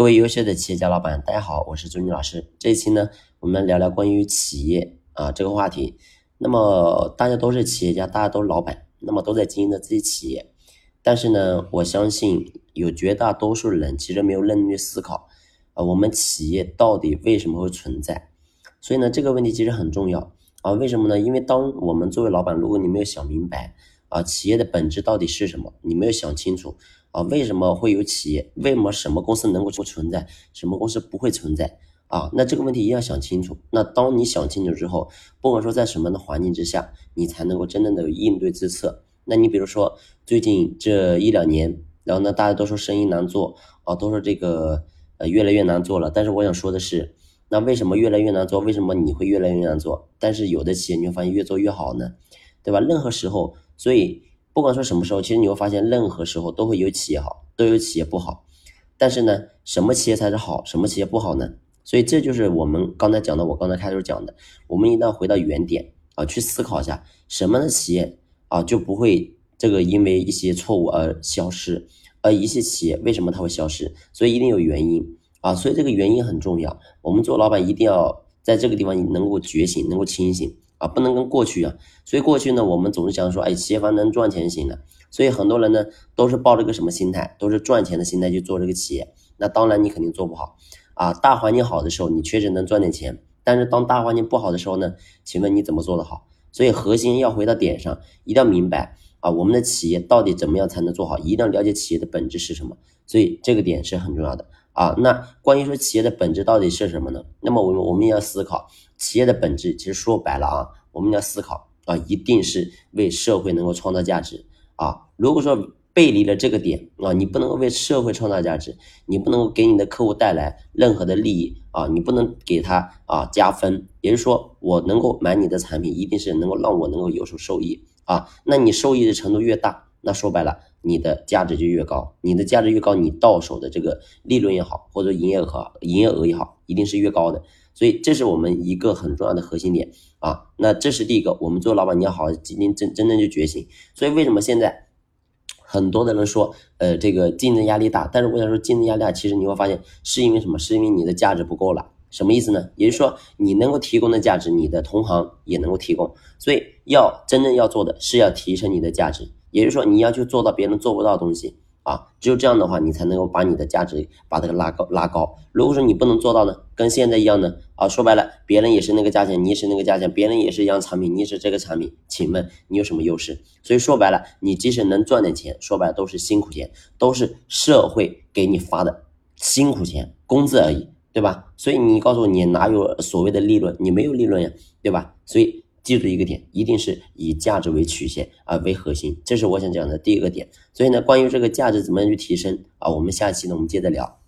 各位优秀的企业家老板，大家好，我是朱军老师。这一期呢，我们聊聊关于企业啊这个话题。那么大家都是企业家，大家都是老板，那么都在经营着自己企业。但是呢，我相信有绝大多数人其实没有认真去思考啊，我们企业到底为什么会存在？所以呢，这个问题其实很重要啊。为什么呢？因为当我们作为老板，如果你没有想明白啊，企业的本质到底是什么，你没有想清楚。啊，为什么会有企业？为什么什么公司能够不存在，什么公司不会存在？啊，那这个问题一定要想清楚。那当你想清楚之后，不管说在什么样的环境之下，你才能够真正的应对之策。那你比如说最近这一两年，然后呢，大家都说生意难做啊，都说这个呃越来越难做了。但是我想说的是，那为什么越来越难做？为什么你会越来越难做？但是有的企业你会发现越做越好呢？对吧？任何时候，所以。不管说什么时候，其实你会发现，任何时候都会有企业好，都有企业不好。但是呢，什么企业才是好，什么企业不好呢？所以这就是我们刚才讲的，我刚才开头讲的，我们一定要回到原点啊，去思考一下，什么的企业啊就不会这个因为一些错误而消失，而一些企业为什么它会消失？所以一定有原因啊，所以这个原因很重要。我们做老板一定要在这个地方能够觉醒，能够清醒。啊，不能跟过去啊，所以过去呢，我们总是想说，哎，企业方能赚钱就行了。所以很多人呢，都是抱着个什么心态，都是赚钱的心态去做这个企业。那当然你肯定做不好啊。大环境好的时候，你确实能赚点钱，但是当大环境不好的时候呢，请问你怎么做得好？所以核心要回到点上，一定要明白啊，我们的企业到底怎么样才能做好？一定要了解企业的本质是什么。所以这个点是很重要的啊。那关于说企业的本质到底是什么呢？那么我们我们也要思考。企业的本质其实说白了啊，我们要思考啊，一定是为社会能够创造价值啊。如果说背离了这个点啊，你不能为社会创造价值，你不能给你的客户带来任何的利益啊，你不能给他啊加分。也就是说，我能够买你的产品，一定是能够让我能够有所受益啊。那你受益的程度越大，那说白了，你的价值就越高。你的价值越高，你到手的这个利润也好，或者营业额营业额也好，一定是越高的。所以这是我们一个很重要的核心点啊，那这是第一个，我们做老板你要好好今天真真正去觉醒。所以为什么现在很多的人说，呃，这个竞争压力大？但是我想说，竞争压力大，其实你会发现是因为什么？是因为你的价值不够了。什么意思呢？也就是说，你能够提供的价值，你的同行也能够提供。所以要真正要做的是要提升你的价值，也就是说，你要去做到别人做不到的东西。啊，只有这样的话，你才能够把你的价值把这个拉高拉高。如果说你不能做到呢，跟现在一样呢，啊，说白了，别人也是那个价钱，你也是那个价钱，别人也是一样产品，你也是这个产品，请问你有什么优势？所以说白了，你即使能赚点钱，说白了都是辛苦钱，都是社会给你发的辛苦钱，工资而已，对吧？所以你告诉我，你哪有所谓的利润？你没有利润呀，对吧？所以。记住一个点，一定是以价值为曲线啊为核心，这是我想讲的第一个点。所以呢，关于这个价值怎么样去提升啊，我们下期呢我们接着聊。